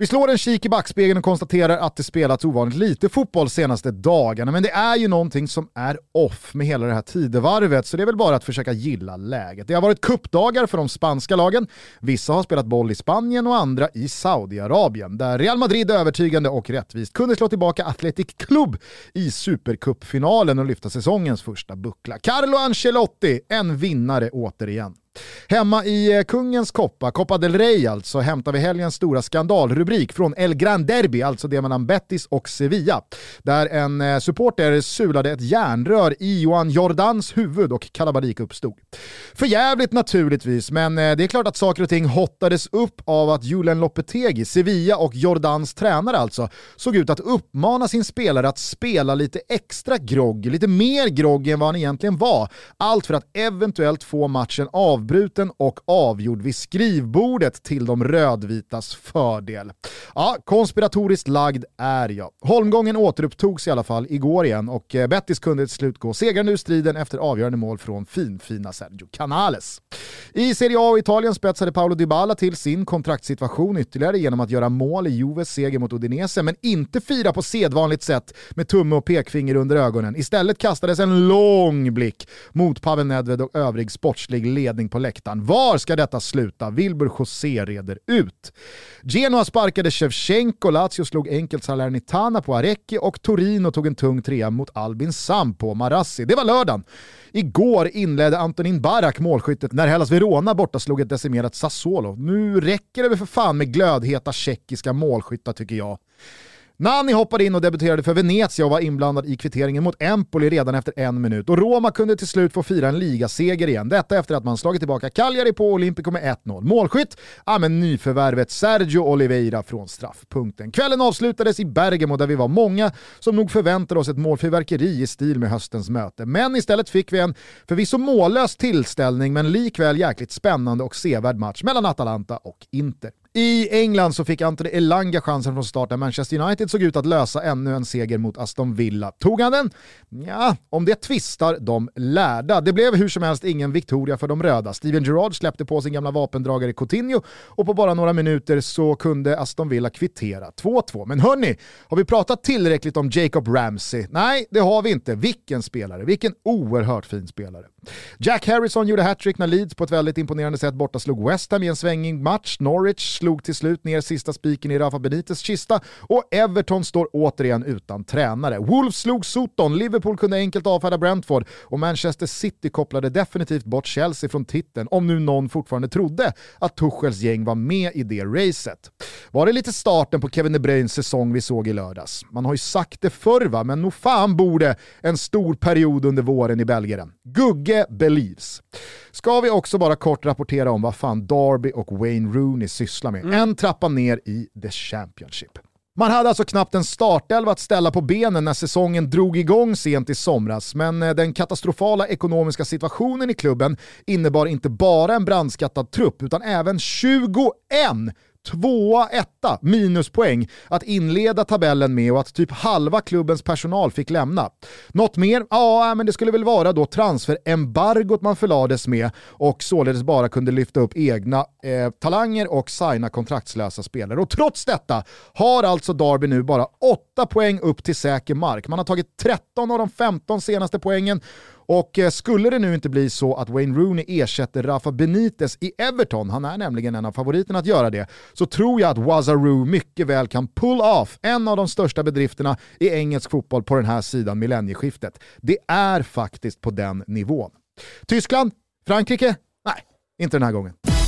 Vi slår en kik i backspegeln och konstaterar att det spelats ovanligt lite fotboll senaste dagarna, men det är ju någonting som är off med hela det här tidevarvet, så det är väl bara att försöka gilla läget. Det har varit kuppdagar för de spanska lagen, vissa har spelat boll i Spanien och andra i Saudiarabien, där Real Madrid övertygande och rättvist kunde slå tillbaka Athletic Club i Supercupfinalen och lyfta säsongens första buckla. Carlo Ancelotti, en vinnare återigen. Hemma i eh, kungens koppa, Copa del Rey alltså, hämtar vi helgens stora skandalrubrik från El Gran Derby, alltså det mellan Betis och Sevilla. Där en eh, supporter sulade ett järnrör i Johan Jordans huvud och kalabalik uppstod. För jävligt naturligtvis, men eh, det är klart att saker och ting hottades upp av att Julen Lopetegi, Sevilla och Jordans tränare alltså, såg ut att uppmana sin spelare att spela lite extra grogg, lite mer grogg än vad han egentligen var. Allt för att eventuellt få matchen avbruten avbruten och avgjord vid skrivbordet till de rödvitas fördel. Ja, konspiratoriskt lagd är jag. Holmgången återupptogs i alla fall igår igen och eh, Bettis kunde till slut gå segrande ur striden efter avgörande mål från finfina Sergio Canales. I Serie A och Italien spetsade Paolo Dybala till sin kontraktssituation ytterligare genom att göra mål i Juves seger mot Udinese, men inte fira på sedvanligt sätt med tumme och pekfinger under ögonen. Istället kastades en lång blick mot Pavel Nedved och övrig sportslig ledning på läktaren. Var ska detta sluta? Wilbur José reder ut. Genoa sparkade Shevchenko, Lazio slog enkelt Salernitana på Arecchi och Torino tog en tung trea mot Albin Sam på Marassi. Det var lördagen. Igår inledde Antonin Barak målskyttet när Hellas Verona borta slog ett decimerat Sassuolo. Nu räcker det väl för fan med glödheta tjeckiska målskyttar tycker jag. Nani hoppade in och debuterade för Venezia och var inblandad i kvitteringen mot Empoli redan efter en minut. Och Roma kunde till slut få fira en ligaseger igen. Detta efter att man slagit tillbaka Cagliari på Olympico med 1-0. Målskytt? Ja men nyförvärvet Sergio Oliveira från straffpunkten. Kvällen avslutades i Bergamo där vi var många som nog förväntade oss ett målfyrverkeri i stil med höstens möte. Men istället fick vi en förvisso mållös tillställning men likväl jäkligt spännande och sevärd match mellan Atalanta och Inter. I England så fick Anthony Elanga chansen från start när Manchester United såg ut att lösa ännu en seger mot Aston Villa. Tog han den? Ja, om det tvistar de lärda. Det blev hur som helst ingen Victoria för de röda. Steven Gerrard släppte på sin gamla vapendragare Coutinho och på bara några minuter så kunde Aston Villa kvittera 2-2. Men hörni, har vi pratat tillräckligt om Jacob Ramsey? Nej, det har vi inte. Vilken spelare, vilken oerhört fin spelare. Jack Harrison gjorde hattrick när Leeds på ett väldigt imponerande sätt borta slog West Ham i en svängig match. Norwich slog till slut ner sista spiken i Rafa Benites kista och Everton står återigen utan tränare. Wolves slog Soton, Liverpool kunde enkelt avfärda Brentford och Manchester City kopplade definitivt bort Chelsea från titeln, om nu någon fortfarande trodde att Tuchels gäng var med i det racet. Var det lite starten på Kevin De Bruynes säsong vi såg i lördags? Man har ju sagt det förr va, men nog fan borde en stor period under våren i Belgien. Gugge believes. Ska vi också bara kort rapportera om vad fan Darby och Wayne Rooney sysslar med. Mm. En trappa ner i The Championship. Man hade alltså knappt en startelva att ställa på benen när säsongen drog igång sent i somras, men eh, den katastrofala ekonomiska situationen i klubben innebar inte bara en brandskattad trupp utan även 21 tvåa, etta, minuspoäng att inleda tabellen med och att typ halva klubbens personal fick lämna. Något mer? Ja, äh, men det skulle väl vara då transferembargot man förlades med och således bara kunde lyfta upp egna eh, talanger och signa kontraktslösa spelare. Och trots detta har alltså Darby nu bara 8 poäng upp till säker mark. Man har tagit 13 av de 15 senaste poängen och eh, skulle det nu inte bli så att Wayne Rooney ersätter Rafa Benitez i Everton, han är nämligen en av favoriterna att göra det, så tror jag att Wazaroo mycket väl kan pull off en av de största bedrifterna i engelsk fotboll på den här sidan millennieskiftet. Det är faktiskt på den nivån. Tyskland? Frankrike? Nej, inte den här gången.